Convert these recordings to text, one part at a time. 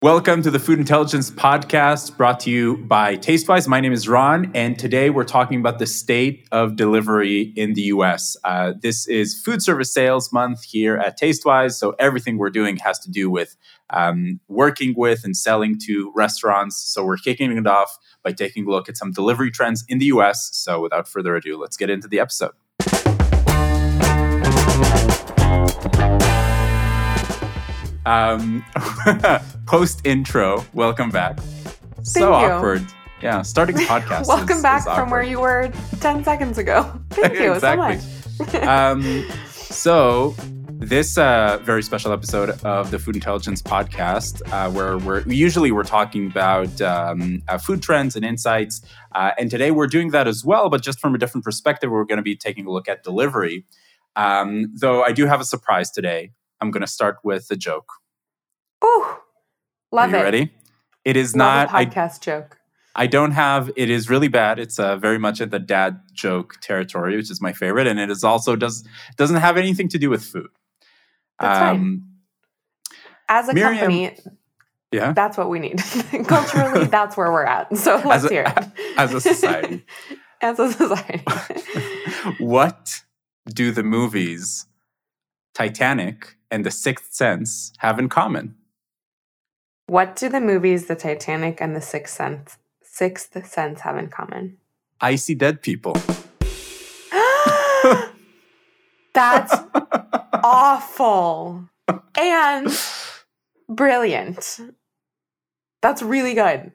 Welcome to the Food Intelligence Podcast brought to you by Tastewise. My name is Ron, and today we're talking about the state of delivery in the US. Uh, this is Food Service Sales Month here at Tastewise, so everything we're doing has to do with um, working with and selling to restaurants. So we're kicking it off by taking a look at some delivery trends in the US. So without further ado, let's get into the episode. Um, post intro, welcome back. so you. awkward. Yeah, starting a podcast. Welcome is- back is from where you were 10 seconds ago. Thank you Exactly. so much. um, so this uh, very special episode of the Food Intelligence Podcast, uh, where we're usually we're talking about um, uh, food trends and insights, uh, and today we're doing that as well, but just from a different perspective. We're going to be taking a look at delivery. Um, though I do have a surprise today. I'm going to start with a joke. Love Are you it. ready? It is Love not. a I, podcast joke. I don't have. It is really bad. It's uh, very much at the dad joke territory, which is my favorite, and it is also does doesn't have anything to do with food. Um, That's fine. As a Miriam- company, Yeah, that's what we need. Culturally, that's where we're at. So let's a- hear it. as a society. as a society. what do the movies Titanic and The Sixth Sense have in common? What do the movies The Titanic and The Sixth Sense, Sixth Sense have in common? Icy dead people. That's awful and brilliant. That's really good.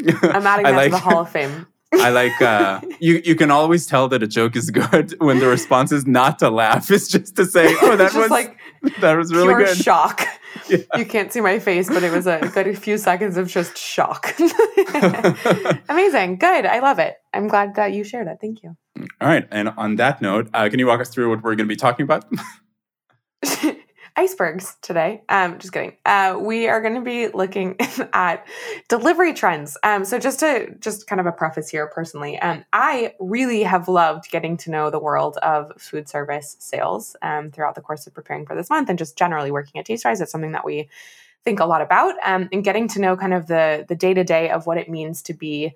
I'm adding that like- to the Hall of Fame. I like uh you you can always tell that a joke is good when the response is not to laugh. It's just to say, "Oh, that was like that was really pure good." shock. Yeah. You can't see my face, but it was a good few seconds of just shock. Amazing. Good. I love it. I'm glad that you shared it. Thank you. All right, and on that note, uh, can you walk us through what we're going to be talking about? Icebergs today. Um, just kidding. Uh, we are going to be looking at delivery trends. Um, so just to just kind of a preface here, personally, um, I really have loved getting to know the world of food service sales um, throughout the course of preparing for this month, and just generally working at Tastewise. It's something that we think a lot about, um, and getting to know kind of the the day to day of what it means to be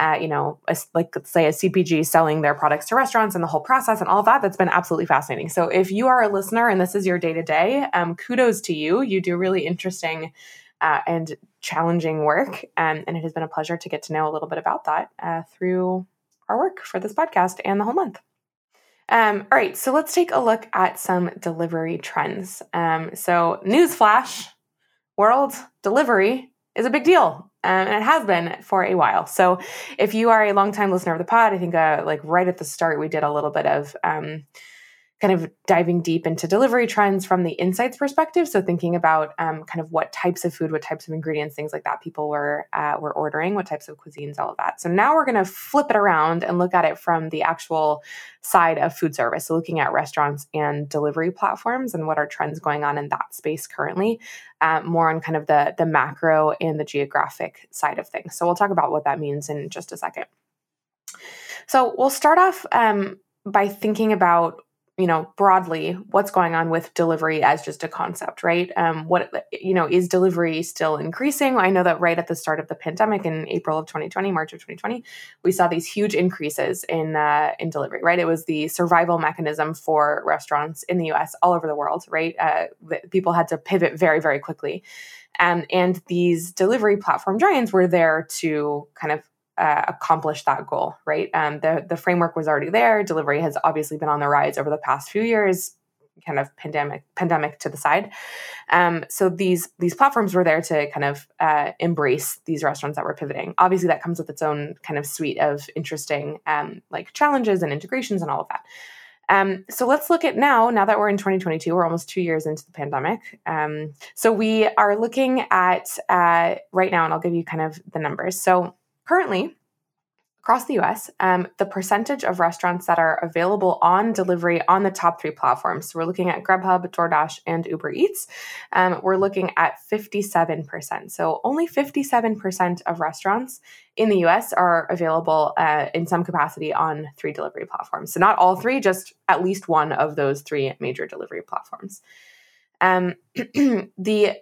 uh, you know, a, like let's say a CPG selling their products to restaurants and the whole process and all that. That's been absolutely fascinating. So if you are a listener and this is your day to day, kudos to you. You do really interesting uh, and challenging work, um, and it has been a pleasure to get to know a little bit about that uh, through our work for this podcast and the whole month. Um, all right, so let's take a look at some delivery trends. Um, so, newsflash: world delivery is a big deal. Um, and it has been for a while. So, if you are a longtime listener of the pod, I think uh, like right at the start, we did a little bit of um, kind of diving deep into delivery trends from the insights perspective. So, thinking about um, kind of what types of food, what types of ingredients, things like that people were uh, were ordering, what types of cuisines, all of that. So now we're going to flip it around and look at it from the actual side of food service. So, looking at restaurants and delivery platforms and what are trends going on in that space currently uh, more on kind of the the macro and the geographic side of things. So we'll talk about what that means in just a second. So we'll start off um, by thinking about you know broadly what's going on with delivery as just a concept right? Um, what you know is delivery still increasing? I know that right at the start of the pandemic in april of 2020 march of 2020 we saw these huge increases in uh, in delivery right? It was the survival mechanism for restaurants in the us all over the world right? Uh, people had to pivot very very quickly. Um, and these delivery platform giants were there to kind of uh, accomplish that goal, right? Um, the the framework was already there. Delivery has obviously been on the rise over the past few years, kind of pandemic pandemic to the side. Um, so these these platforms were there to kind of uh, embrace these restaurants that were pivoting. Obviously, that comes with its own kind of suite of interesting um, like challenges and integrations and all of that. Um, so let's look at now, now that we're in 2022, we're almost two years into the pandemic. Um, so we are looking at uh, right now, and I'll give you kind of the numbers. So currently, across the US, um, the percentage of restaurants that are available on delivery on the top three platforms. So we're looking at Grubhub, DoorDash, and Uber Eats. Um, we're looking at 57%. So only 57% of restaurants in the US are available uh, in some capacity on three delivery platforms. So not all three, just at least one of those three major delivery platforms. Um, the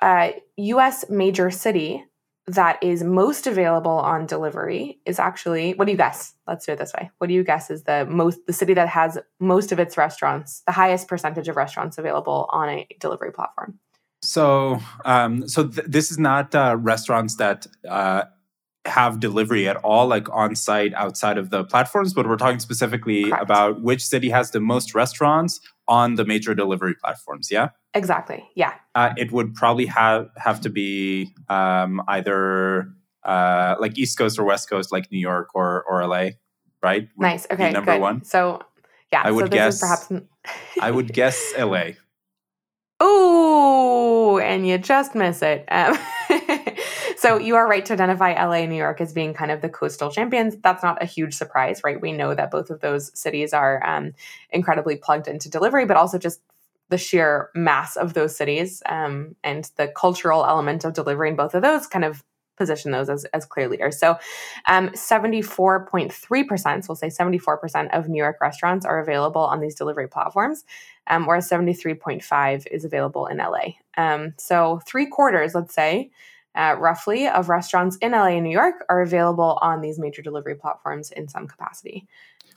uh, US major city that is most available on delivery is actually what do you guess? Let's do it this way. What do you guess is the most the city that has most of its restaurants the highest percentage of restaurants available on a delivery platform? So um, so th- this is not uh, restaurants that uh, have delivery at all like on site outside of the platforms but we're talking specifically Correct. about which city has the most restaurants on the major delivery platforms yeah Exactly. Yeah. Uh, it would probably have have to be um, either uh, like East Coast or West Coast, like New York or or LA, right? Would nice. Okay. number good. one. So yeah. I would so guess. perhaps. I would guess LA. Oh, and you just miss it. Um, so you are right to identify LA and New York as being kind of the coastal champions. That's not a huge surprise, right? We know that both of those cities are um, incredibly plugged into delivery, but also just the sheer mass of those cities um, and the cultural element of delivering both of those kind of position those as, as clear leaders. So um, 74.3%, so we'll say 74% of New York restaurants are available on these delivery platforms, um, whereas 73.5 is available in LA. Um, so three quarters, let's say, uh, roughly, of restaurants in LA and New York are available on these major delivery platforms in some capacity.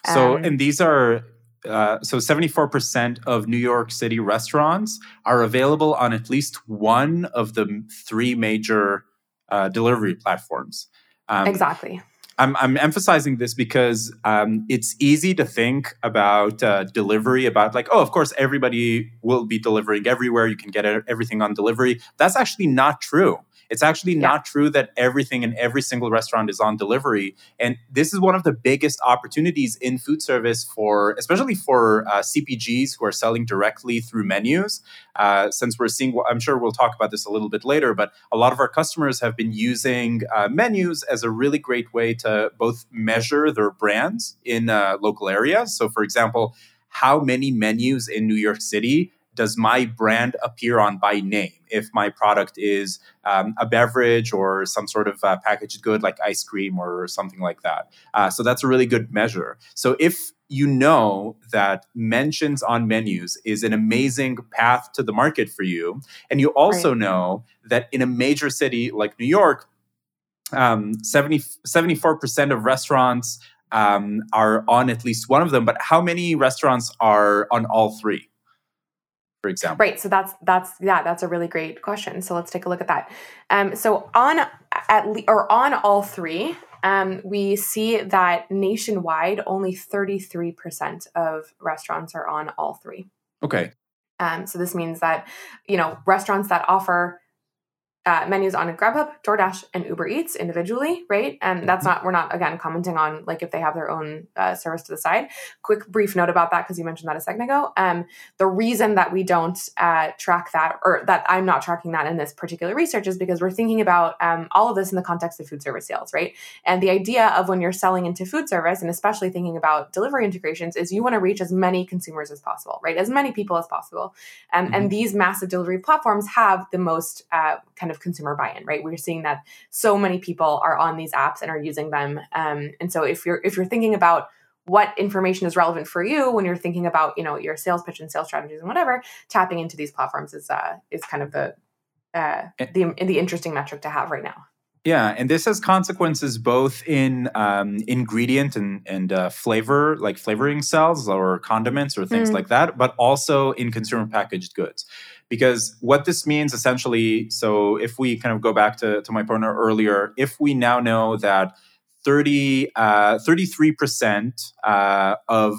So, um, and these are uh, so 74% of New York City restaurants are available on at least one of the three major uh, delivery platforms. Um, exactly. I'm, I'm, emphasizing this because um, it's easy to think about uh, delivery, about like, oh, of course, everybody will be delivering everywhere. You can get everything on delivery. That's actually not true. It's actually yeah. not true that everything in every single restaurant is on delivery. And this is one of the biggest opportunities in food service for, especially for uh, CPGs who are selling directly through menus. Uh, since we're seeing, I'm sure we'll talk about this a little bit later, but a lot of our customers have been using uh, menus as a really great way to both measure their brands in uh, local areas. So, for example, how many menus in New York City does my brand appear on by name? If my product is um, a beverage or some sort of uh, packaged good like ice cream or something like that. Uh, so that's a really good measure. So if you know that mentions on menus is an amazing path to the market for you and you also right. know that in a major city like new york um, 70, 74% of restaurants um, are on at least one of them but how many restaurants are on all three for example. Right so that's that's yeah that's a really great question so let's take a look at that. Um, so on at le- or on all three um, we see that nationwide only 33% of restaurants are on all three. Okay. Um, so this means that you know restaurants that offer uh, menus on Grubhub, DoorDash, and Uber Eats individually, right? And that's mm-hmm. not we're not again commenting on like if they have their own uh, service to the side. Quick brief note about that because you mentioned that a second ago. Um, the reason that we don't uh, track that or that I'm not tracking that in this particular research is because we're thinking about um, all of this in the context of food service sales, right? And the idea of when you're selling into food service and especially thinking about delivery integrations is you want to reach as many consumers as possible, right? As many people as possible. Um, mm-hmm. And these massive delivery platforms have the most uh, kind of consumer buy-in, right? We're seeing that so many people are on these apps and are using them. Um, and so if you're if you're thinking about what information is relevant for you when you're thinking about you know your sales pitch and sales strategies and whatever, tapping into these platforms is uh, is kind of the uh, the the interesting metric to have right now. Yeah, and this has consequences both in um, ingredient and, and uh, flavor, like flavoring cells or condiments or things mm. like that, but also in consumer packaged goods. Because what this means essentially, so if we kind of go back to, to my point earlier, if we now know that 30, uh, 33% uh, of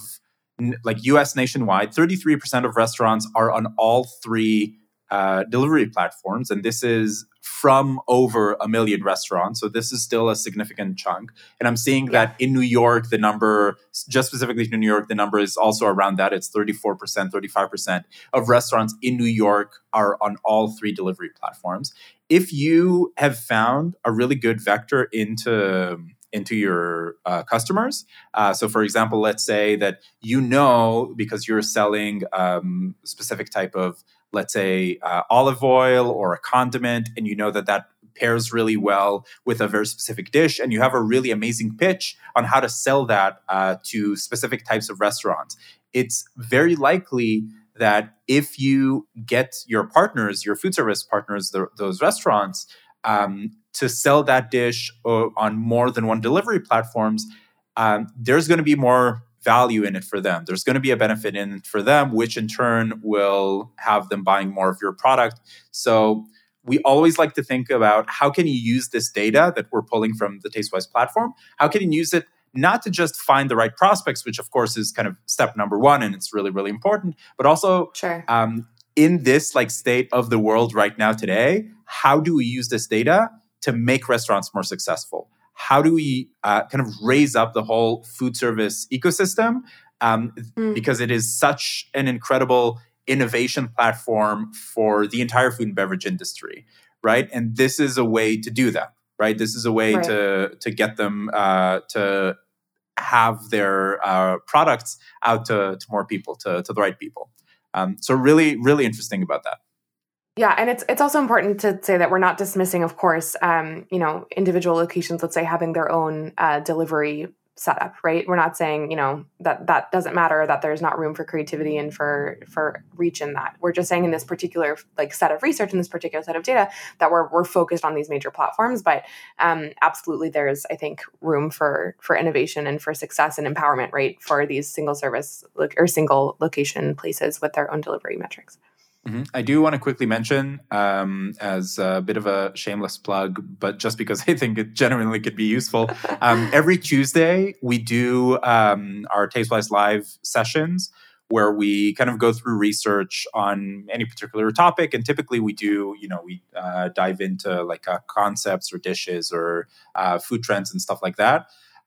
like US nationwide, 33% of restaurants are on all three uh, delivery platforms, and this is from over a million restaurants. So this is still a significant chunk. And I'm seeing yeah. that in New York, the number, just specifically in New York, the number is also around that. It's 34%, 35% of restaurants in New York are on all three delivery platforms. If you have found a really good vector into into your uh, customers. Uh, so, for example, let's say that you know because you're selling um, specific type of let's say uh, olive oil or a condiment and you know that that pairs really well with a very specific dish and you have a really amazing pitch on how to sell that uh, to specific types of restaurants. It's very likely that if you get your partners, your food service partners, the, those restaurants, um, to sell that dish on more than one delivery platforms, um, there's going to be more value in it for them. There's going to be a benefit in it for them, which in turn will have them buying more of your product. So we always like to think about how can you use this data that we're pulling from the Tastewise platform? How can you use it not to just find the right prospects, which of course is kind of step number one, and it's really really important, but also sure. um, in this like state of the world right now today, how do we use this data to make restaurants more successful? How do we uh, kind of raise up the whole food service ecosystem? Um, mm. Because it is such an incredible innovation platform for the entire food and beverage industry, right? And this is a way to do that, right? This is a way right. to to get them uh, to have their uh, products out to, to more people, to, to the right people. Um, so really, really interesting about that. Yeah, and it's it's also important to say that we're not dismissing, of course, um, you know, individual locations. Let's say having their own uh, delivery setup, right? We're not saying you know that that doesn't matter, that there's not room for creativity and for for reach in that. We're just saying in this particular like set of research in this particular set of data that we're we're focused on these major platforms, but um, absolutely there's I think room for for innovation and for success and empowerment, right, for these single service or single location places with their own delivery metrics. Mm-hmm. I do want to quickly mention, um, as a bit of a shameless plug, but just because I think it genuinely could be useful, um, every Tuesday we do um, our Tastewise Live sessions where we kind of go through research on any particular topic and typically we do you know we uh, dive into like uh, concepts or dishes or uh, food trends and stuff like that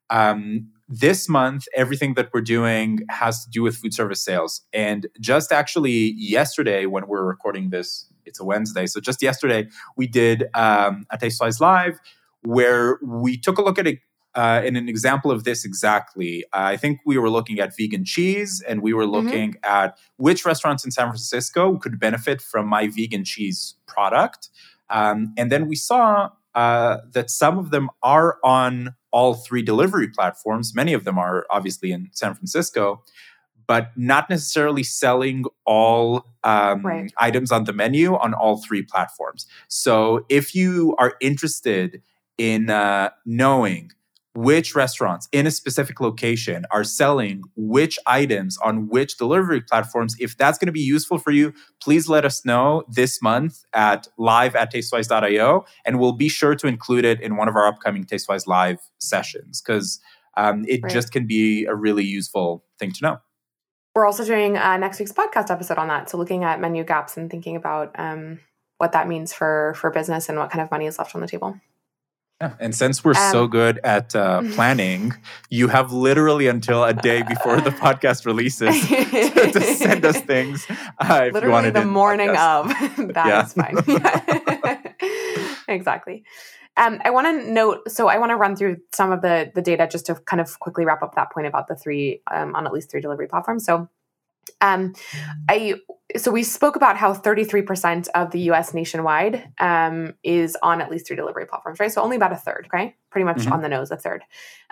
um, this month, everything that we're doing has to do with food service sales. And just actually yesterday, when we're recording this, it's a Wednesday. So just yesterday, we did um, a Tastewise Live where we took a look at it. Uh, in an example of this exactly, uh, I think we were looking at vegan cheese and we were mm-hmm. looking mm-hmm. at which restaurants in San Francisco could benefit from my vegan cheese product. Um, and then we saw uh, that some of them are on all three delivery platforms. Many of them are obviously in San Francisco, but not necessarily selling all um, right. items on the menu on all three platforms. So if you are interested in uh, knowing which restaurants in a specific location are selling which items on which delivery platforms. If that's going to be useful for you, please let us know this month at live at tastewise.io, and we'll be sure to include it in one of our upcoming Tastewise live sessions because um, it right. just can be a really useful thing to know. We're also doing uh, next week's podcast episode on that. So looking at menu gaps and thinking about um, what that means for for business and what kind of money is left on the table. Yeah. And since we're um, so good at uh, planning, you have literally until a day before the podcast releases to, to send us things. Uh, literally the morning podcast. of. that yeah. is fine. exactly. Um, I want to note, so I want to run through some of the the data just to kind of quickly wrap up that point about the three um, on at least three delivery platforms. So um, I so we spoke about how 33% of the US nationwide um, is on at least three delivery platforms, right? So only about a third, okay? Pretty much mm-hmm. on the nose, a third.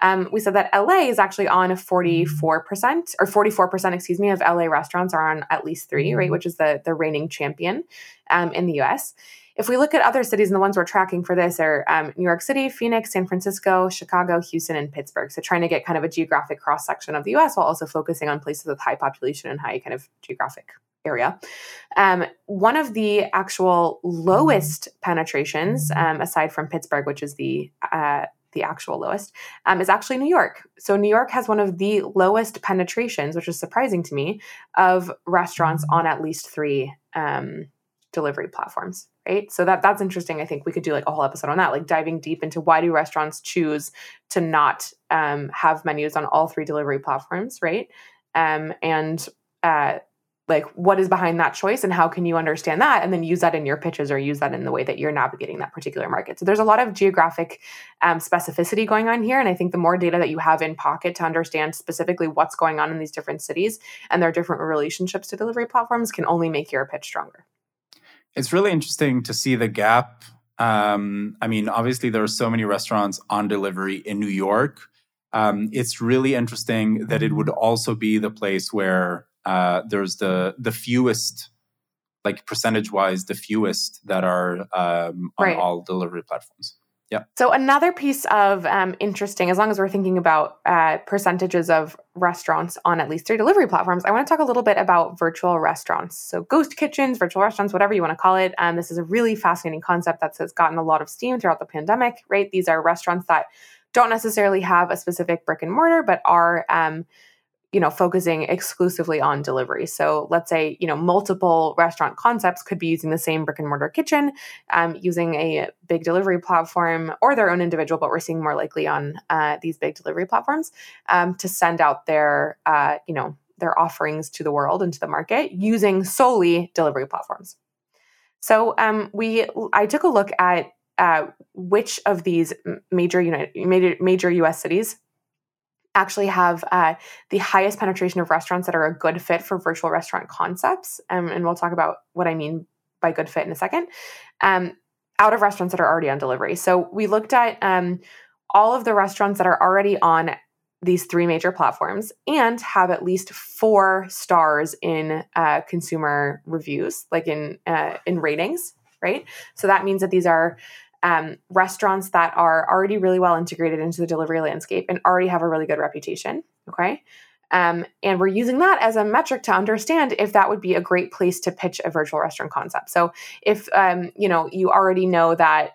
Um, we said that LA is actually on 44% or 44%, excuse me, of LA restaurants are on at least three, right? Which is the, the reigning champion um, in the US. If we look at other cities, and the ones we're tracking for this are um, New York City, Phoenix, San Francisco, Chicago, Houston, and Pittsburgh. So trying to get kind of a geographic cross section of the US while also focusing on places with high population and high kind of geographic area. Um, one of the actual lowest penetrations, um, aside from Pittsburgh, which is the uh, the actual lowest, um, is actually New York. So New York has one of the lowest penetrations, which is surprising to me, of restaurants on at least three um, delivery platforms right? So that that's interesting. I think we could do like a whole episode on that like diving deep into why do restaurants choose to not um, have menus on all three delivery platforms right? Um, and uh, like what is behind that choice and how can you understand that and then use that in your pitches or use that in the way that you're navigating that particular market. So there's a lot of geographic um, specificity going on here and i think the more data that you have in pocket to understand specifically what's going on in these different cities and their different relationships to delivery platforms can only make your pitch stronger it's really interesting to see the gap. Um, I mean, obviously, there are so many restaurants on delivery in New York. Um, it's really interesting that it would also be the place where uh, there's the the fewest like percentage wise the fewest that are um, on Right. all delivery platforms So another piece of um, interesting, as long as we're thinking about uh, percentages of restaurants on at least three delivery platforms, I want to talk a little bit about virtual restaurants. So ghost kitchens, virtual restaurants, whatever you want to call it. Um, this is a really fascinating concept that has gotten a lot of steam throughout the pandemic. Right, these are restaurants that don't necessarily have a specific brick and mortar, but are um, you know focusing exclusively on delivery. So let's say you know multiple restaurant concepts could be using the same brick and mortar kitchen um, using a big delivery platform or their own individual but we're seeing more likely on uh, these big delivery platforms um, to send out their uh, you know their offerings to the world and to the market using solely delivery platforms. So um, we i took a look at uh, which of these major United, major, major us cities actually have uh, the highest penetration of restaurants that are a good fit for virtual restaurant concepts. Um, and we'll talk about what I mean by good fit in a second. Um, out of restaurants that are already on delivery. So we looked at um, all of the restaurants that are already on these three major platforms and have at least four stars in uh, consumer reviews, like in uh, in ratings, right? So that means that these are um, restaurants that are already really well integrated into the delivery landscape and already have a really good reputation. Okay. Um, and we're using that as a metric to understand if that would be a great place to pitch a virtual restaurant concept. So if um, you know you already know that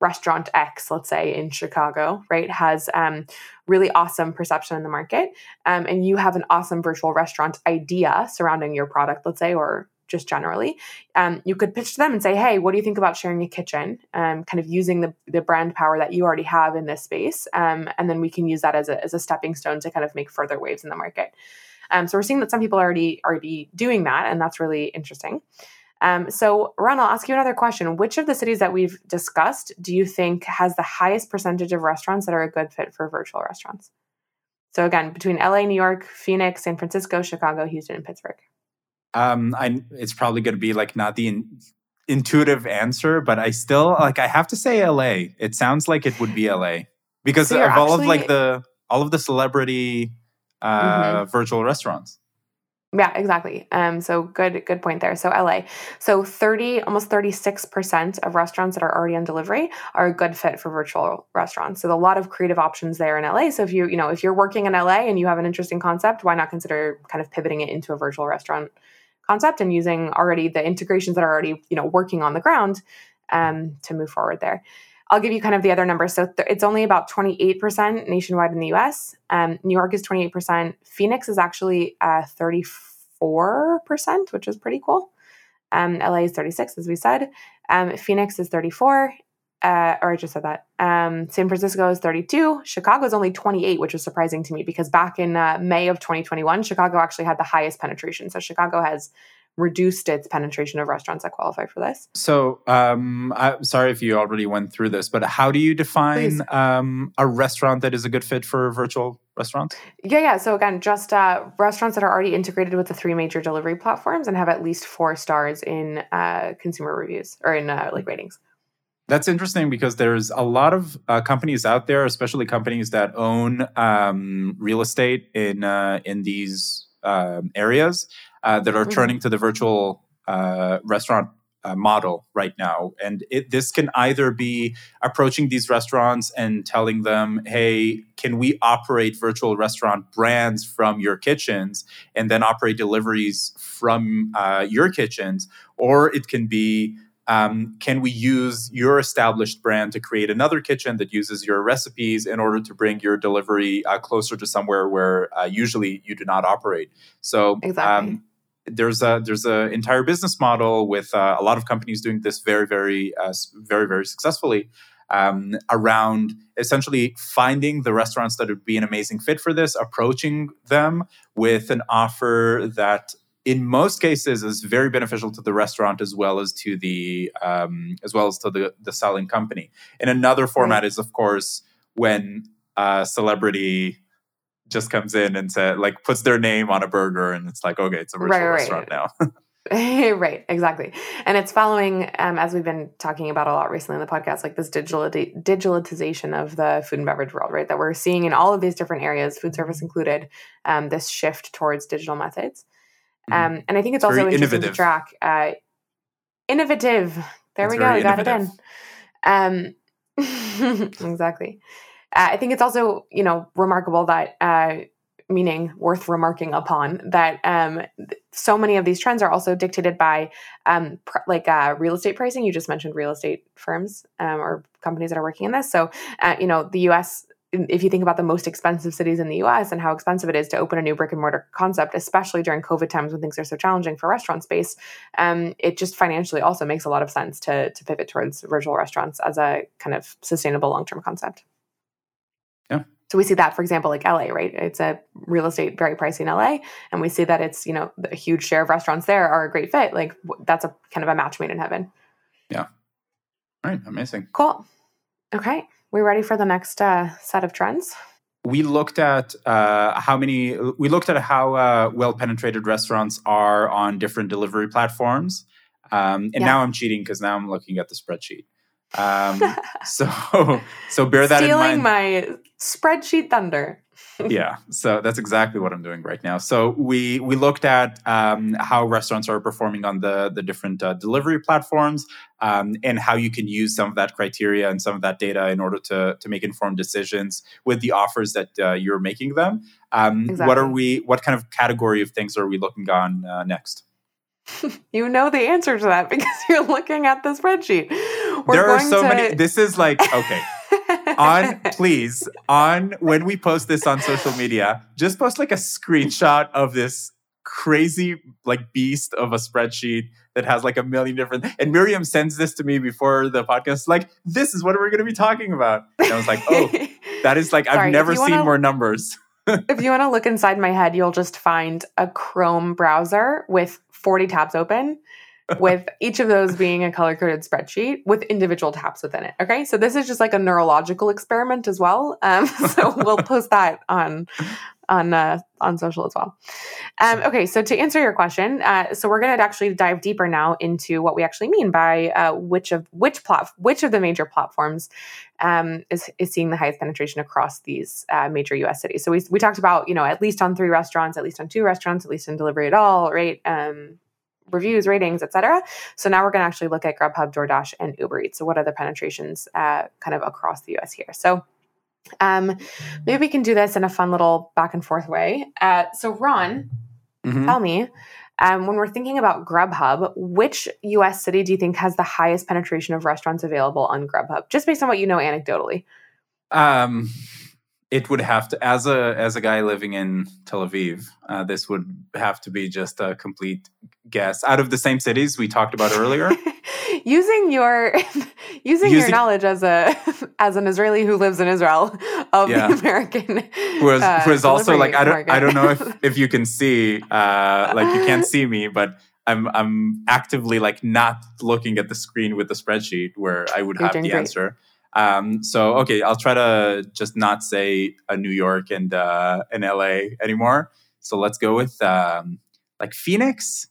restaurant X, let's say in Chicago, right, has um, really awesome perception in the market, um, and you have an awesome virtual restaurant idea surrounding your product, let's say, or just generally, um, you could pitch to them and say, "Hey, what do you think about sharing a kitchen?" Um, kind of using the the brand power that you already have in this space, um, and then we can use that as a as a stepping stone to kind of make further waves in the market. Um, so we're seeing that some people are already already doing that, and that's really interesting. Um, so, Ron, I'll ask you another question. Which of the cities that we've discussed do you think has the highest percentage of restaurants that are a good fit for virtual restaurants? So, again, between LA, New York, Phoenix, San Francisco, Chicago, Houston, and Pittsburgh. Um i it's probably going to be like not the in, intuitive answer but i still like i have to say la it sounds like it would be la because So of all of like the all of the celebrity uh virtual restaurants Yeah, exactly. Um, so good, good point there. So LA, so thirty, almost thirty six percent of restaurants that are already on delivery are a good fit for virtual restaurants. So a lot of creative options there in LA. So if you, you know, if you're working in LA and you have an interesting concept, why not consider kind of pivoting it into a virtual restaurant concept and using already the integrations that are already, you know, working on the ground um, to move forward there. I'll give you kind of the other numbers. So th- it's only about 28% nationwide in the US. Um, New York is 28%. Phoenix is actually uh, 34%, which is pretty cool. Um, LA is 36, as we said. Um, Phoenix is 34. Uh, or I just said that. Um, San Francisco is 32. Chicago is only 28, which is surprising to me because back in uh, May of 2021, Chicago actually had the highest penetration. So Chicago has reduced its penetration of restaurants that qualify for this. So, um, I'm sorry if you already went through this, but how do you define um, a restaurant that is a good fit for virtual restaurants? Yeah, yeah. So again, just uh, restaurants that are already integrated with the three major delivery platforms and have at least four stars in uh, consumer reviews or in uh, like ratings. That's interesting because there's a lot of uh, companies out there, especially companies that own um, real estate in uh, in these um, areas uh, that are Mhm. turning to the virtual uh, restaurant uh, model right now. And it, this can either be approaching these restaurants and telling them, "Hey, can we operate virtual restaurant brands from your kitchens and then operate deliveries from uh, your kitchens?" Or it can be um, can we use your established brand to create another kitchen that uses your recipes in order to bring your delivery uh, closer to somewhere where uh, usually you do not operate so Exactly. um, there's a there's an entire business model with uh, a lot of companies doing this very very uh, very very successfully um, around essentially finding the restaurants that would be an amazing fit for this approaching them with an offer that in most cases is very beneficial to the restaurant as well as to the um, as well as to the the selling company. And another format is of course when a celebrity just comes in and says like puts their name on a burger and it's like okay it's a virtual Right, right. restaurant now. right, exactly. And it's following, um, as we've been talking about a lot recently in the podcast, like this digital digitalization of the food and beverage world, right? That we're seeing in all of these different areas, food service included, um, this shift towards digital methods. Um, and I think it's also Very interesting to track. Uh, innovative. There It's we go. We got it in. Um, exactly. Uh, I think it's also, you know, remarkable that, uh, meaning worth remarking upon, that um, th- so many of these trends are also dictated by, um, pr- like uh, real estate pricing. You just mentioned real estate firms um, or companies that are working in this. So, uh, you know, the U.S. If you think about the most expensive cities in the U.S. and how expensive it is to open a new brick and mortar concept, especially during COVID times when things are so challenging for restaurant space, um, it just financially also makes a lot of sense to to pivot towards virtual restaurants as a kind of sustainable long term concept. Yeah. So we see that, for example, like LA, right? It's a real estate very pricey in LA, and we see that it's you know a huge share of restaurants there are a great fit. Like that's a kind of a match made in heaven. Yeah. All right, amazing. Cool. Okay, we ready for the next uh, set of trends? we looked at uh, how many we looked at how uh, well penetrated restaurants are on different delivery platforms um, and Yeah. now i'm cheating because now i'm looking at the spreadsheet um, so so bear that Stealing in mind my spreadsheet thunder. Yeah so that's exactly what i'm doing right now. So we we looked at um, how restaurants are performing on the the different uh, delivery platforms um, and how you can use some of that criteria and some of that data in order to to make informed decisions with the offers that uh, you're making them. Um, what are we what kind of category of things are we looking on uh, next? You know the answer to that because you're looking at the spreadsheet. We're there are so to- many this is like okay on please on when we post this on social media just post like a screenshot of this crazy like beast of a spreadsheet that has like a million different and miriam sends this to me before the podcast like this is what we're going to be talking about. And i was like oh that is like Sorry, i've never seen wanna- more numbers. If you want to look inside my head, you'll just find a Chrome browser with 40 tabs open, with each of those being a color coded spreadsheet with individual tabs within it. Okay. So this is just like a neurological experiment as well. Um, so we'll post that on on uh, on social as well. Um, okay, so to answer your question, uh, so we're going to actually dive deeper now into what we actually mean by uh, which of which plat which of the major platforms um, is is seeing the highest penetration across these uh, major U.S. cities. So we we talked about you know at least on three restaurants, at least on two restaurants, at least in delivery at all, right? Um, reviews, ratings, etc. So now we're going to actually look at Grubhub, DoorDash, and Uber Eats. So what are the penetrations uh, kind of across the U.S. here? So um, maybe we can do this in a fun little back and forth way. Uh, so Ron, Mhm. tell me, um, when we're thinking about Grubhub, which US city do you think has the highest penetration of restaurants available on Grubhub? Just based on what you know anecdotally. Um, it would have to, as a as a guy living in Tel Aviv, uh, this would have to be just a complete guess. Out of the same cities we talked about earlier, using your using, your knowledge as a as an Israeli who lives in Israel of Yeah. the American who is uh, who is also like I don't market. I don't know if if you can see uh, like you can't see me, but I'm I'm actively like not looking at the screen with the spreadsheet where I would You're have the great. answer. Um, so okay, I'll try to just not say a New York and uh, an LA anymore. So let's go with um, like Phoenix,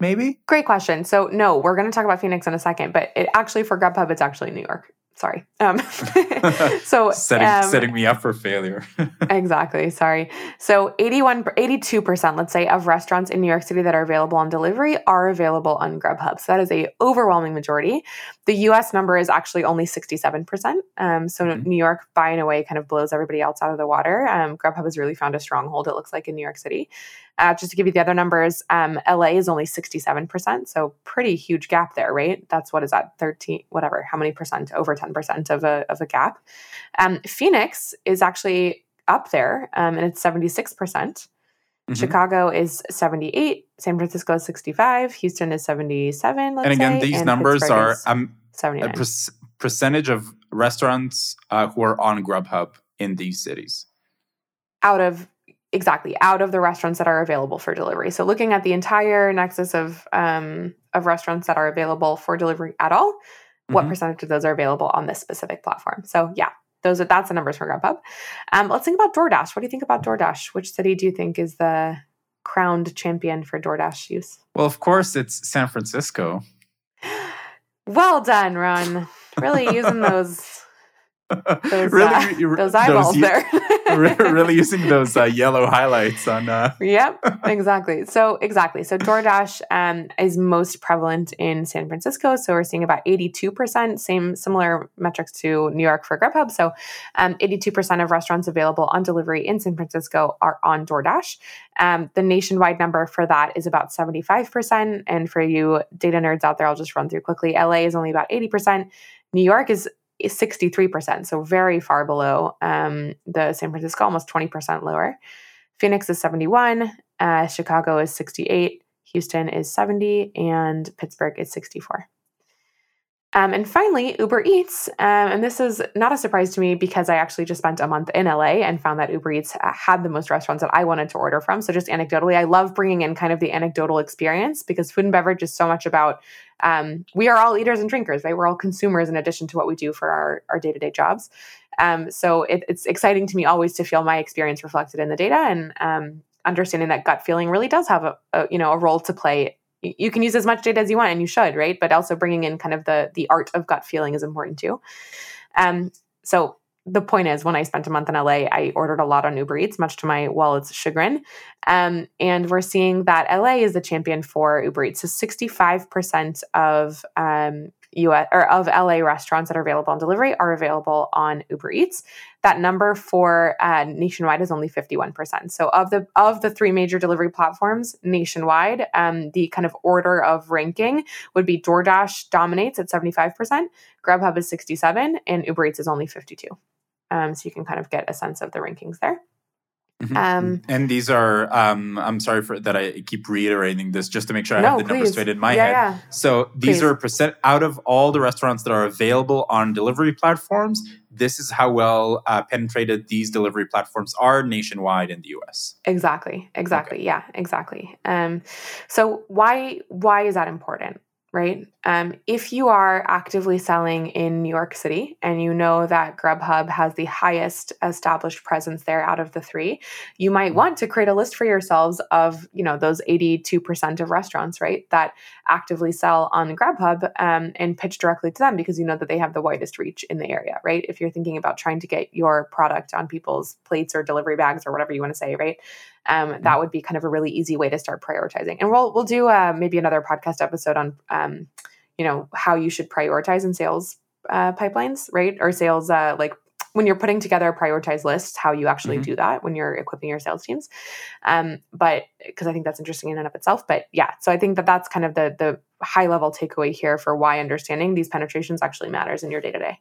maybe. Great question. So no, we're going to talk about Phoenix in a second, but it actually for Grubhub, it's actually New York. Sorry. Um, so setting um, setting me up for failure. exactly. Sorry. So 81, 82%, let's say, of restaurants in New York City that are available on delivery are available on Grubhub. So that is a overwhelming majority. The US number is actually only 67%. Um, so Mhm. New York, by in a way, kind of blows everybody else out of the water. Um, Grubhub has really found a stronghold, it looks like, in New York City. Uh, just to give you the other numbers, um, LA is only 67%. So pretty huge gap there, right? That's what is that, 13, whatever, how many percent? Over 10% of a, of a gap. Um, Phoenix is actually up there um, and it's 76%. Mhm. Chicago is 78, San Francisco is 65, Houston is 77, let's and again, say, these and numbers Pittsburgh are um, a 79. per- percentage of restaurants uh, who are on Grubhub in these cities. out of exactly out of the restaurants that are available for delivery. So looking at the entire nexus of um, of restaurants that are available for delivery at all, what Mhm. percentage of those are available on this specific platform? So yeah, those are that's the numbers for Grubhub. Um, let's think about DoorDash. What do you think about DoorDash? Which city do you think is the crowned champion for DoorDash use? Well, of course, it's San Francisco. Well done, Ron. Really using those those, really, uh, those eyeballs those, there. really using those uh, yellow highlights on. Uh... yep, exactly. So exactly. So DoorDash um, is most prevalent in San Francisco. So we're seeing about eighty-two percent. Same similar metrics to New York for Grubhub. So um, eighty-two percent of restaurants available on delivery in San Francisco are on DoorDash. Um, the nationwide number for that is about seventy-five percent. And for you data nerds out there, I'll just run through quickly. LA is only about eighty percent. New York is is 63%, so very far below um, the San Francisco, almost 20% lower. Phoenix is 71, uh, Chicago is 68, Houston is 70, and Pittsburgh is 64. Um, and finally, Uber Eats. Um, and this is not a surprise to me because I actually just spent a month in LA and found that Uber Eats uh, had the most restaurants that I wanted to order from. So, just anecdotally, I love bringing in kind of the anecdotal experience because food and beverage is so much about um, we are all eaters and drinkers, right? We're all consumers in addition to what we do for our, our day-to-day jobs. Um, so it, it's exciting to me always to feel my experience reflected in the data and um, understanding that gut feeling really does have a, a, you know a role to play. You can use as much data as you want, and you should, right? But also bringing in kind of the the art of gut feeling is important too. Um, so the point is, when I spent a month in LA, I ordered a lot on Uber Eats, much to my wallet's chagrin. Um, and we're seeing that LA is the champion for Uber Eats. So 65% of um, US or of LA restaurants that are available on delivery are available on Uber Eats. That number for uh, nationwide is only 51%. So of the of the three major delivery platforms nationwide, um, the kind of order of ranking would be DoorDash dominates at 75%, Grubhub is 67, and Uber Eats is only 52. Um, so you can kind of get a sense of the rankings there. Mm-hmm. Um, and these are, um, I'm sorry for that. I keep reiterating this just to make sure I no, have the please. numbers straight in my yeah, head. Yeah. So these please. are percent out of all the restaurants that are available on delivery platforms. This is how well uh, penetrated these delivery platforms are nationwide in the U.S. Exactly. Exactly. Okay. Yeah. Exactly. Um, so why why is that important? right? Um, if you are actively selling in New York City and you know that Grubhub has the highest established presence there out of the three, you might mm-hmm. want to create a list for yourselves of, you know, those 82% of restaurants, right, that actively sell on Grubhub um, and pitch directly to them because you know that they have the widest reach in the area, right? If you're thinking about trying to get your product on people's plates or delivery bags or whatever you want to say, right? um, that mm-hmm. would be kind of a really easy way to start prioritizing. And we'll we'll do uh, maybe another podcast episode on um, you know how you should prioritize in sales uh, pipelines, right? Or sales uh, like when you're putting together a prioritized list, how you actually mm-hmm. do that when you're equipping your sales teams. Um, but because I think that's interesting in and of itself. But yeah, so I think that that's kind of the the high level takeaway here for why understanding these penetrations actually matters in your day to day.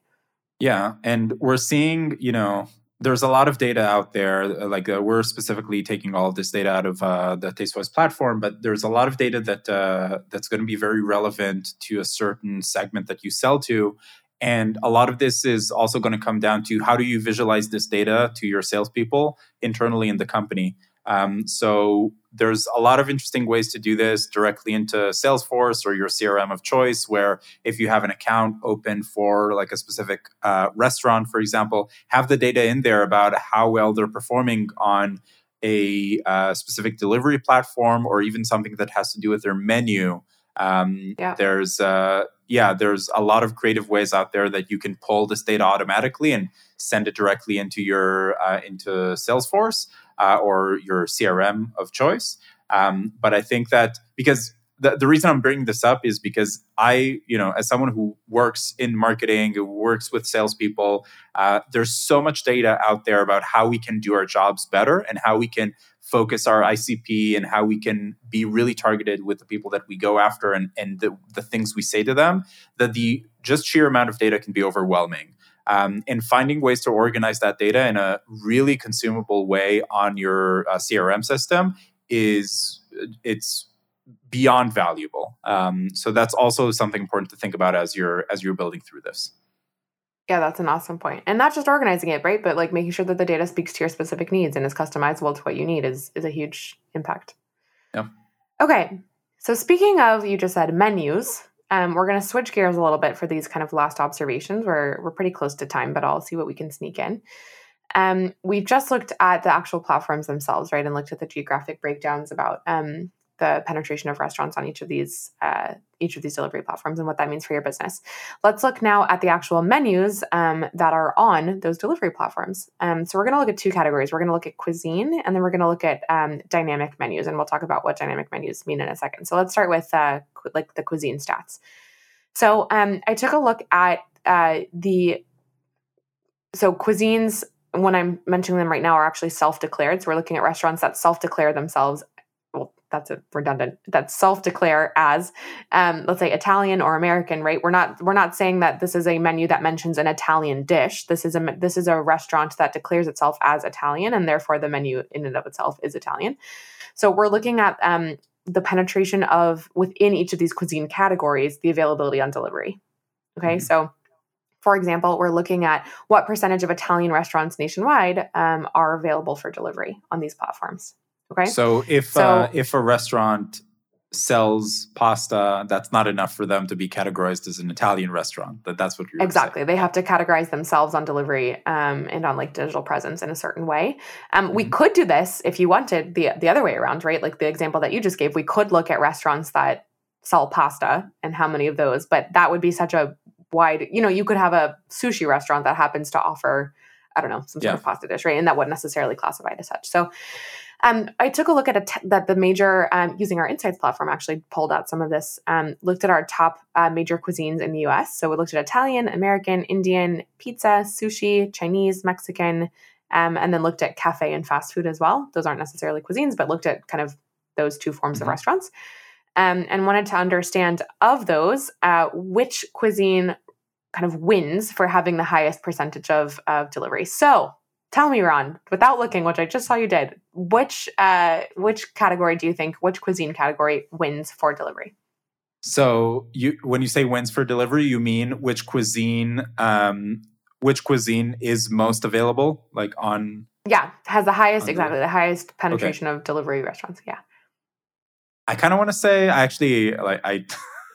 Yeah, and we're seeing, you know, there's a lot of data out there. Uh, like uh, we're specifically taking all of this data out of uh, the Tastewise platform, but there's a lot of data that uh, that's going to be very relevant to a certain segment that you sell to. And a lot of this is also going to come down to how do you visualize this data to your salespeople internally in the company. Um, so there's a lot of interesting ways to do this directly into Salesforce or your CRM of choice, where if you have an account open for like a specific uh, restaurant, for example, have the data in there about how well they're performing on a uh, specific delivery platform or even something that has to do with their menu. Um, yeah. There's uh, yeah, there's a lot of creative ways out there that you can pull this data automatically and send it directly into your uh, into Salesforce uh, or your CRM of choice. Um, but I think that because the, the reason I'm bringing this up is because I, you know, as someone who works in marketing, who works with salespeople, uh, there's so much data out there about how we can do our jobs better and how we can focus our ICP and how we can be really targeted with the people that we go after and, and the, the things we say to them, that the just sheer amount of data can be overwhelming um, and finding ways to organize that data in a really consumable way on your uh, CRM system is it's beyond valuable. Um, so that's also something important to think about as you're as you're building through this. Yeah, that's an awesome point. And not just organizing it, right? But like making sure that the data speaks to your specific needs and is customizable to what you need is is a huge impact. Yeah. Okay. So speaking of, you just said menus. Um, we're going to switch gears a little bit for these kind of last observations. We're, we're pretty close to time, but I'll see what we can sneak in. Um, we've just looked at the actual platforms themselves, right, and looked at the geographic breakdowns about um, the penetration of restaurants on each of these uh, each of these delivery platforms and what that means for your business. Let's look now at the actual menus um, that are on those delivery platforms. Um, so we're going to look at two categories. We're going to look at cuisine, and then we're going to look at um, dynamic menus, and we'll talk about what dynamic menus mean in a second. So let's start with uh, cu- like the cuisine stats. So um, I took a look at uh, the so cuisines when I'm mentioning them right now are actually self-declared. So we're looking at restaurants that self-declare themselves. That's a redundant. That self-declare as, um, let's say, Italian or American, right? We're not we're not saying that this is a menu that mentions an Italian dish. This is a this is a restaurant that declares itself as Italian, and therefore the menu in and of itself is Italian. So we're looking at um, the penetration of within each of these cuisine categories, the availability on delivery. Okay, mm-hmm. so for example, we're looking at what percentage of Italian restaurants nationwide um, are available for delivery on these platforms. Okay. So if so, uh, if a restaurant sells pasta, that's not enough for them to be categorized as an Italian restaurant. That that's what you're exactly. They have to categorize themselves on delivery um, and on like digital presence in a certain way. Um, mm-hmm. We could do this if you wanted the the other way around, right? Like the example that you just gave. We could look at restaurants that sell pasta and how many of those, but that would be such a wide, you know, you could have a sushi restaurant that happens to offer, I don't know, some sort yeah. of pasta dish, right? And that wouldn't necessarily classify as such. So um, I took a look at t- that the major, um, using our insights platform, actually pulled out some of this, um, looked at our top uh, major cuisines in the US. So we looked at Italian, American, Indian, pizza, sushi, Chinese, Mexican, um, and then looked at cafe and fast food as well. Those aren't necessarily cuisines, but looked at kind of those two forms mm-hmm. of restaurants. Um, and wanted to understand of those uh, which cuisine kind of wins for having the highest percentage of, of delivery. So tell me, Ron, without looking, which I just saw you did, which uh, which category do you think, which cuisine category wins for delivery? So you when you say wins for delivery, you mean which cuisine um, which cuisine is most available, like on yeah, has the highest exactly the highest penetration okay. of delivery restaurants. Yeah. I kind of want to say I actually like I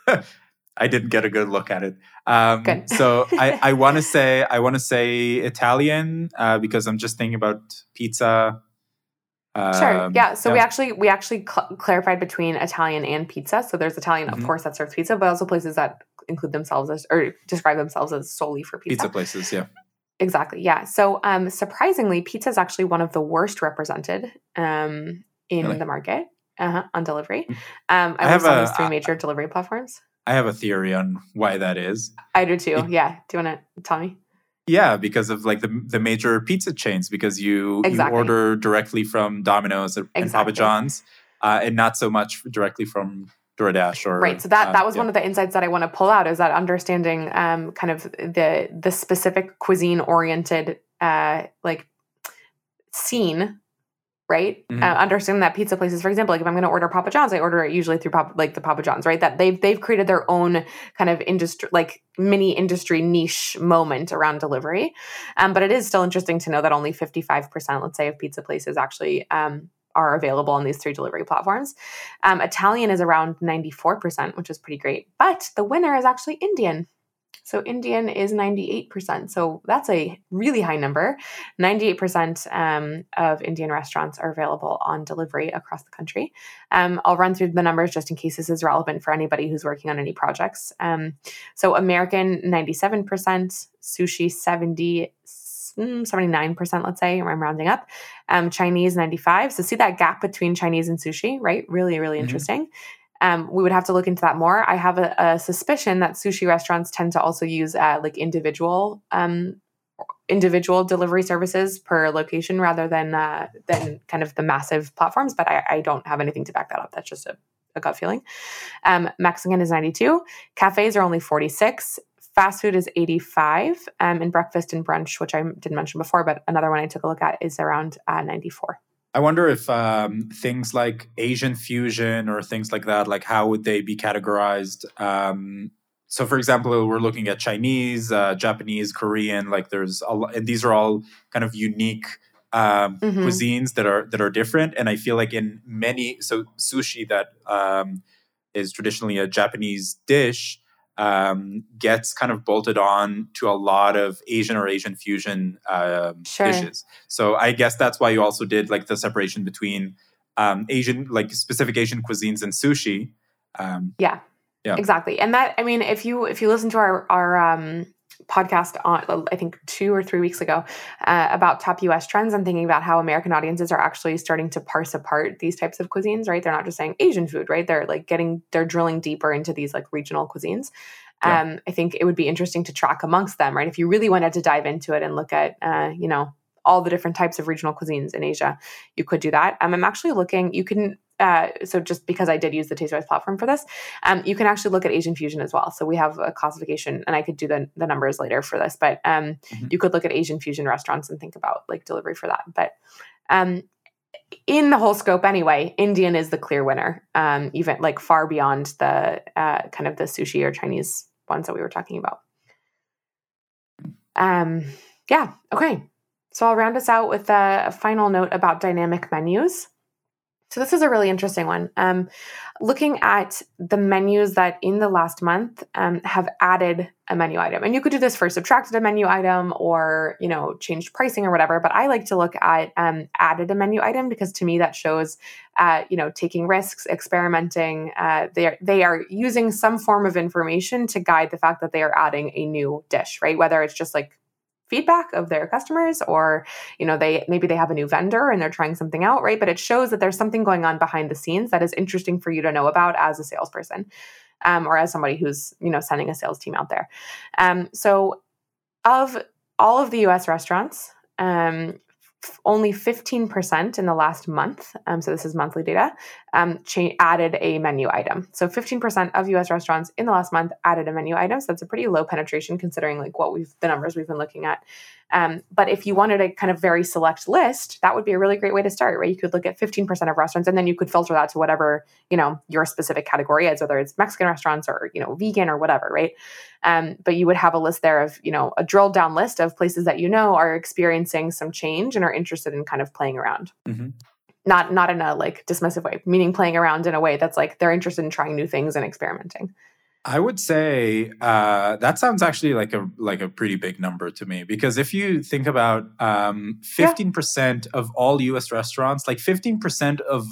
I didn't get a good look at it. Um, good. so I, I want to say I want to say Italian uh, because I'm just thinking about pizza. Um, sure. Yeah. So yeah. we actually we actually cl- clarified between Italian and pizza. So there's Italian, mm-hmm. of course, that serves pizza, but also places that include themselves as or describe themselves as solely for pizza. Pizza places, yeah. Exactly. Yeah. So um, surprisingly, pizza is actually one of the worst represented um, in really? the market uh-huh, on delivery. Mm. Um, I, I have on these three major delivery platforms. I have a theory on why that is. I do too. It, yeah. Do you want to tell me? Yeah, because of like the the major pizza chains, because you exactly. you order directly from Domino's and exactly. Papa John's, uh, and not so much directly from DoorDash or right. So that uh, that was yeah. one of the insights that I want to pull out is that understanding um, kind of the the specific cuisine oriented uh, like scene right? Mm-hmm. Uh, understanding that pizza places, for example, like if I'm going to order Papa John's, I order it usually through Papa, like the Papa John's, right? That they've they've created their own kind of industry, like mini industry niche moment around delivery. Um, but it is still interesting to know that only 55%, let's say, of pizza places actually um, are available on these three delivery platforms. Um, Italian is around 94%, which is pretty great. But the winner is actually Indian. So Indian is 98%. So that's a really high number. 98% um, of Indian restaurants are available on delivery across the country. Um, I'll run through the numbers just in case this is relevant for anybody who's working on any projects. Um, so American, 97%, sushi, 70 79%, mm, let's say, I'm rounding up. Um, Chinese, 95. So see that gap between Chinese and sushi, right? Really, really mm-hmm. interesting. Um, we would have to look into that more. I have a, a suspicion that sushi restaurants tend to also use uh, like individual um, individual delivery services per location rather than uh, than kind of the massive platforms. But I, I, don't have anything to back that up. That's just a, a gut feeling. Um, Mexican is 92. Cafes are only 46. Fast food is 85. Um, and breakfast and brunch, which I didn't mention before, but another one I took a look at is around uh, 94. I wonder if um, things like Asian fusion or things like that, like how would they be categorized? Um, so, for example, we're looking at Chinese, uh, Japanese, Korean. Like, there's a, lot, and these are all kind of unique um, mm-hmm. cuisines that are that are different. And I feel like in many, so sushi that um, is traditionally a Japanese dish um, gets kind of bolted on to a lot of Asian or Asian fusion um, sure. dishes. So I guess that's why you also did like the separation between um, Asian, like specific Asian cuisines and sushi. Um, yeah, yeah, exactly. And that, I mean, if you if you listen to our our um, podcast on I think two or three weeks ago uh, about top US trends and thinking about how American audiences are actually starting to parse apart these types of cuisines, right? They're not just saying Asian food, right? They're like getting they're drilling deeper into these like regional cuisines. Yeah. Um, I think it would be interesting to track amongst them, right? If you really wanted to dive into it and look at, uh, you know, all the different types of regional cuisines in Asia, you could do that. Um, I'm actually looking. You can uh, so just because I did use the TasteWise platform for this, um, you can actually look at Asian fusion as well. So we have a classification, and I could do the, the numbers later for this, but um, mm-hmm. you could look at Asian fusion restaurants and think about like delivery for that. But um, in the whole scope anyway, Indian is the clear winner, um, even like far beyond the uh, kind of the sushi or Chinese ones that we were talking about. Um, yeah, okay. So I'll round us out with a final note about dynamic menus. So this is a really interesting one. Um, looking at the menus that in the last month um, have added a menu item, and you could do this for subtracted a menu item or you know changed pricing or whatever. But I like to look at um, added a menu item because to me that shows uh, you know taking risks, experimenting. Uh, they are they are using some form of information to guide the fact that they are adding a new dish, right? Whether it's just like feedback of their customers or you know they maybe they have a new vendor and they're trying something out right? But it shows that there's something going on behind the scenes that is interesting for you to know about as a salesperson um, or as somebody who's you know sending a sales team out there. Um, so of all of the us restaurants um, only 15% in the last month, um, so this is monthly data, um, cha- added a menu item. So 15% of US restaurants in the last month added a menu item. So that's a pretty low penetration considering like what we've the numbers we've been looking at um, but if you wanted a kind of very select list, that would be a really great way to start, right? You could look at 15% of restaurants and then you could filter that to whatever, you know, your specific category is, whether it's Mexican restaurants or, you know, vegan or whatever, right? Um, but you would have a list there of, you know, a drilled down list of places that you know are experiencing some change and are interested in kind of playing around. Mm-hmm. Not not in a like dismissive way, meaning playing around in a way that's like they're interested in trying new things and experimenting. I would say uh, that sounds actually like a like a pretty big number to me because if you think about um, fifteen um, percent yeah. of all U.S. restaurants, like fifteen percent of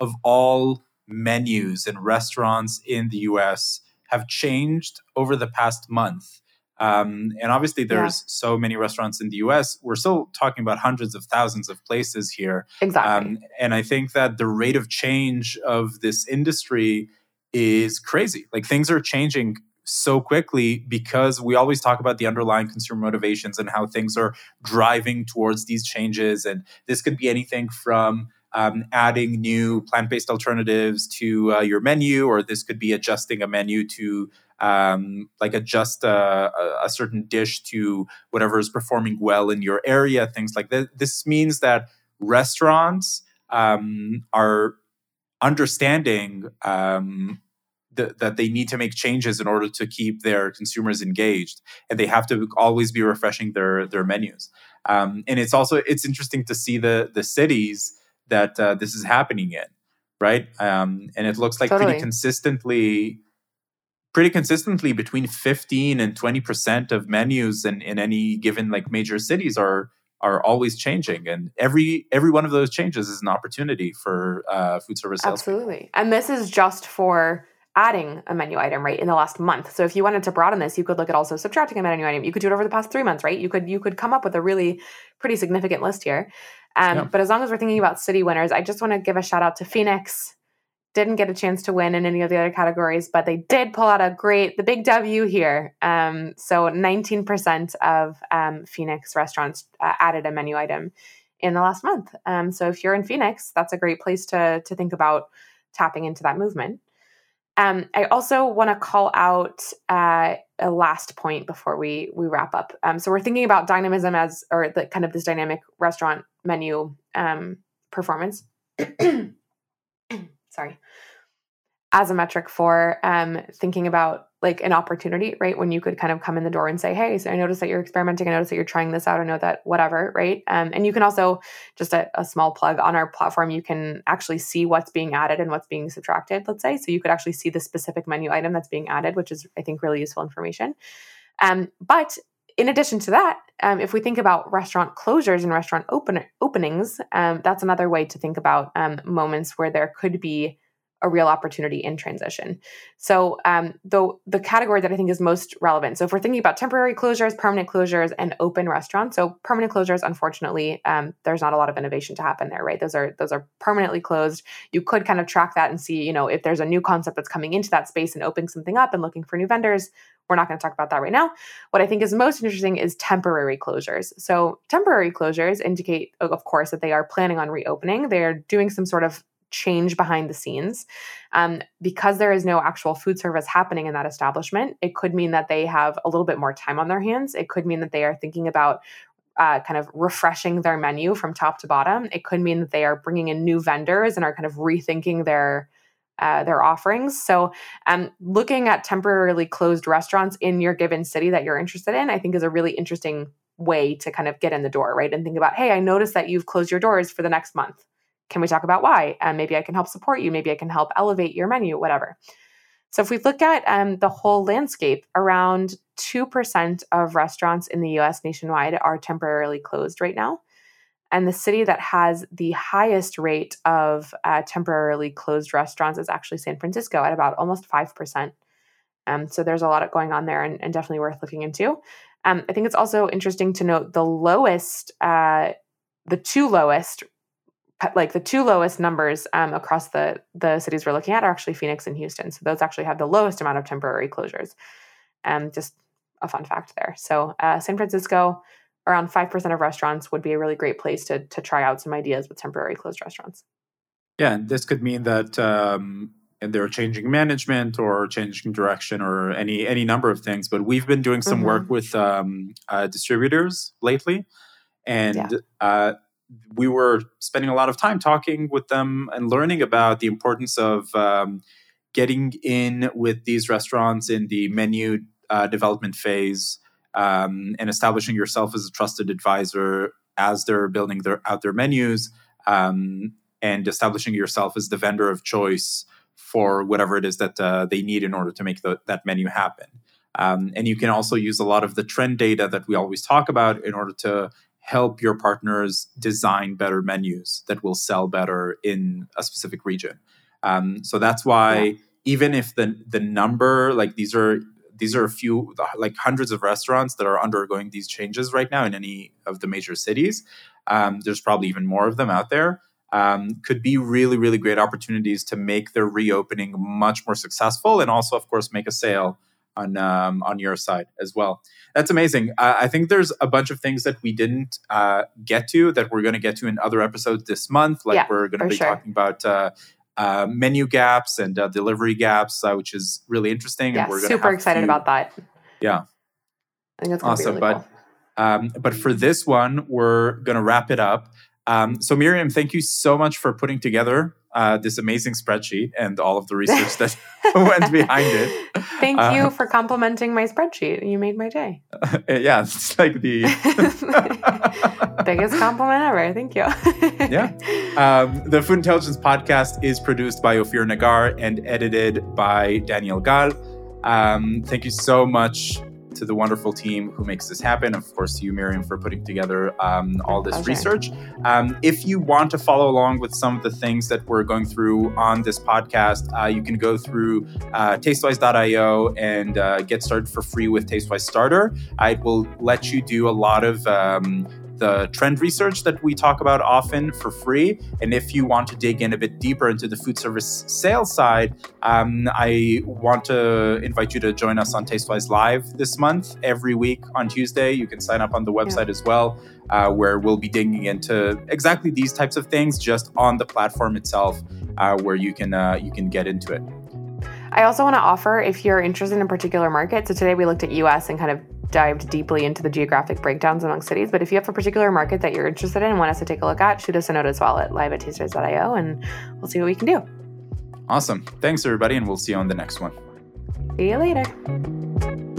of all menus and restaurants in the U.S. have changed over the past month. Um, and obviously, there's yeah. so many restaurants in the US. We're still talking about hundreds of thousands of places here. Exactly. Um, and I think that the rate of change of this industry is crazy. Like things are changing so quickly because we always talk about the underlying consumer motivations and how things are driving towards these changes. And this could be anything from um, adding new plant based alternatives to uh, your menu, or this could be adjusting a menu to um, like adjust a, a, certain dish to whatever is performing well in your area, things like that. This means that restaurants um, are understanding um, th- that they need to make changes in order to keep their consumers engaged, and they have to always be refreshing their their menus. Um, and it's also it's interesting to see the the cities that uh, this is happening in, right? Um, and it looks like totally. pretty consistently pretty consistently between 15 and 20 percent of menus in, in any given like major cities are are always changing and every every one of those changes is an opportunity for uh, food service absolutely. And this is just for adding a menu item right in the last month. So if you wanted to broaden this you could look at also subtracting a menu item. You could do it over the past three months right? You could you could come up with a really pretty significant list here. Um, yeah. but as long as we're thinking about city winners i just want to give a shout out to phoenix didn't get a chance to win in any of the other categories, but they did pull out a great, the big W here. Um, so 19% of um, Phoenix restaurants uh, added a menu item in the last month. Um, so if you're in Phoenix, that's a great place to to think about tapping into that movement. Um, I also want to call out uh, a last point before we we wrap up. Um, so we're thinking about dynamism as, or the kind of this dynamic restaurant menu um, performance. sorry, as a metric for um, thinking about like an opportunity, right? When you could kind of come in the door and say, "Hey, so I noticed that you're experimenting. I noticed that you're trying this out. I know that whatever, right?" Um, and you can also just a, a, small plug on our platform. You can actually see what's being added and what's being subtracted. Let's say, so you could actually see the specific menu item that's being added, which is I think really useful information. Um, but in addition to that, um, if we think about restaurant closures and restaurant open- openings, um, that's another way to think about um, moments where there could be a real opportunity in transition. So, um, the the category that I think is most relevant. So, if we're thinking about temporary closures, permanent closures, and open restaurants. So, permanent closures, unfortunately, um, there's not a lot of innovation to happen there, right? Those are those are permanently closed. You could kind of track that and see, you know, if there's a new concept that's coming into that space and opening something up and looking for new vendors. We're not going to talk about that right now. What I think is most interesting is temporary closures. So, temporary closures indicate, of course, that they are planning on reopening. They are doing some sort of change behind the scenes. Um, because there is no actual food service happening in that establishment, it could mean that they have a little bit more time on their hands. It could mean that they are thinking about uh, kind of refreshing their menu from top to bottom. It could mean that they are bringing in new vendors and are kind of rethinking their uh, their offerings. So, um, looking at temporarily closed restaurants in your given city that you're interested in, I think is a really interesting way to kind of get in the door, right? And think about, hey, I noticed that you've closed your doors for the next month can we talk about why? And maybe I can help support you. Maybe I can help elevate your menu, whatever. So, if we look at um, the whole landscape, around 2% of restaurants in the US nationwide are temporarily closed right now. And the city that has the highest rate of uh, temporarily closed restaurants is actually San Francisco at about almost 5%. Um, so, there's a lot going on there and, and definitely worth looking into. Um, I think it's also interesting to note the lowest, uh, the two lowest like the two lowest numbers um, across the the cities we're looking at are actually Phoenix and Houston. So those actually have the lowest amount of temporary closures. Um, just a fun fact there. So uh, San Francisco, around five percent of restaurants would be a really great place to to try out some ideas with temporary closed restaurants. Yeah, and this could mean that um, they're changing management or changing direction or any any number of things. But we've been doing some mm-hmm. work with um, uh, distributors lately, and yeah. uh, we were spending a lot of time talking with them and learning about the importance of um, getting in with these restaurants in the menu uh, development phase um, and establishing yourself as a trusted advisor as they're building their, out their menus um, and establishing yourself as the vendor of choice for whatever it is that uh, they need in order to make the, that menu happen. Um, and you can also use a lot of the trend data that we always talk about in order to help your partners design better menus that will sell better in a specific region. Um, so that's why yeah. even if the the number like these are these are a few like hundreds of restaurants that are undergoing these changes right now in any of the major cities. Um, there's probably even more of them out there. Um, could be really really great opportunities to make their reopening much more successful and also of course make a sale on um, on your side as well. That's amazing. Uh, I think there's a bunch of things that we didn't uh, get to that we're going to get to in other episodes this month. Like yeah, we're going to be sure. talking about. Uh, uh, menu gaps and uh, delivery gaps, uh, which is really interesting. Yeah, and we're super excited about that. Yeah, I think that's awesome. Really but cool. um, but for this one, we're going to wrap it up. Um, so Miriam, thank you so much for putting together uh, this amazing spreadsheet and all of the research that went behind it. Thank uh, you for complimenting my spreadsheet. You made my day. Uh, yeah, it's like the biggest compliment ever. Thank you. yeah. Um, the Food Intelligence podcast is produced by Ophir Nagar and edited by Daniel Gal. Um, thank you so much to the wonderful team who makes this happen. Of course, to you, Miriam, for putting together um, all this research. Um, if you want to follow along with some of the things that we're going through on this podcast, uh, you can go through uh, tastewise.io and uh, get started for free with Tastewise Starter. it will let you do a lot of um, the trend research that we talk about often for free. And if you want to dig in a bit deeper into the food service sales side, um, I want to invite you to join us on Tastewise Live this month, every week on Tuesday. You can sign up on the website yeah. as well, uh, where we'll be digging into exactly these types of things just on the platform itself, uh, where you can uh, you can get into it. I also want to offer if you're interested in a particular market. So today we looked at US and kind of dived deeply into the geographic breakdowns among cities. But if you have a particular market that you're interested in and want us to take a look at, shoot us a note as well at live at tastewise.io and we'll see what we can do. Awesome. Thanks, everybody, and we'll see you on the next one. See you later.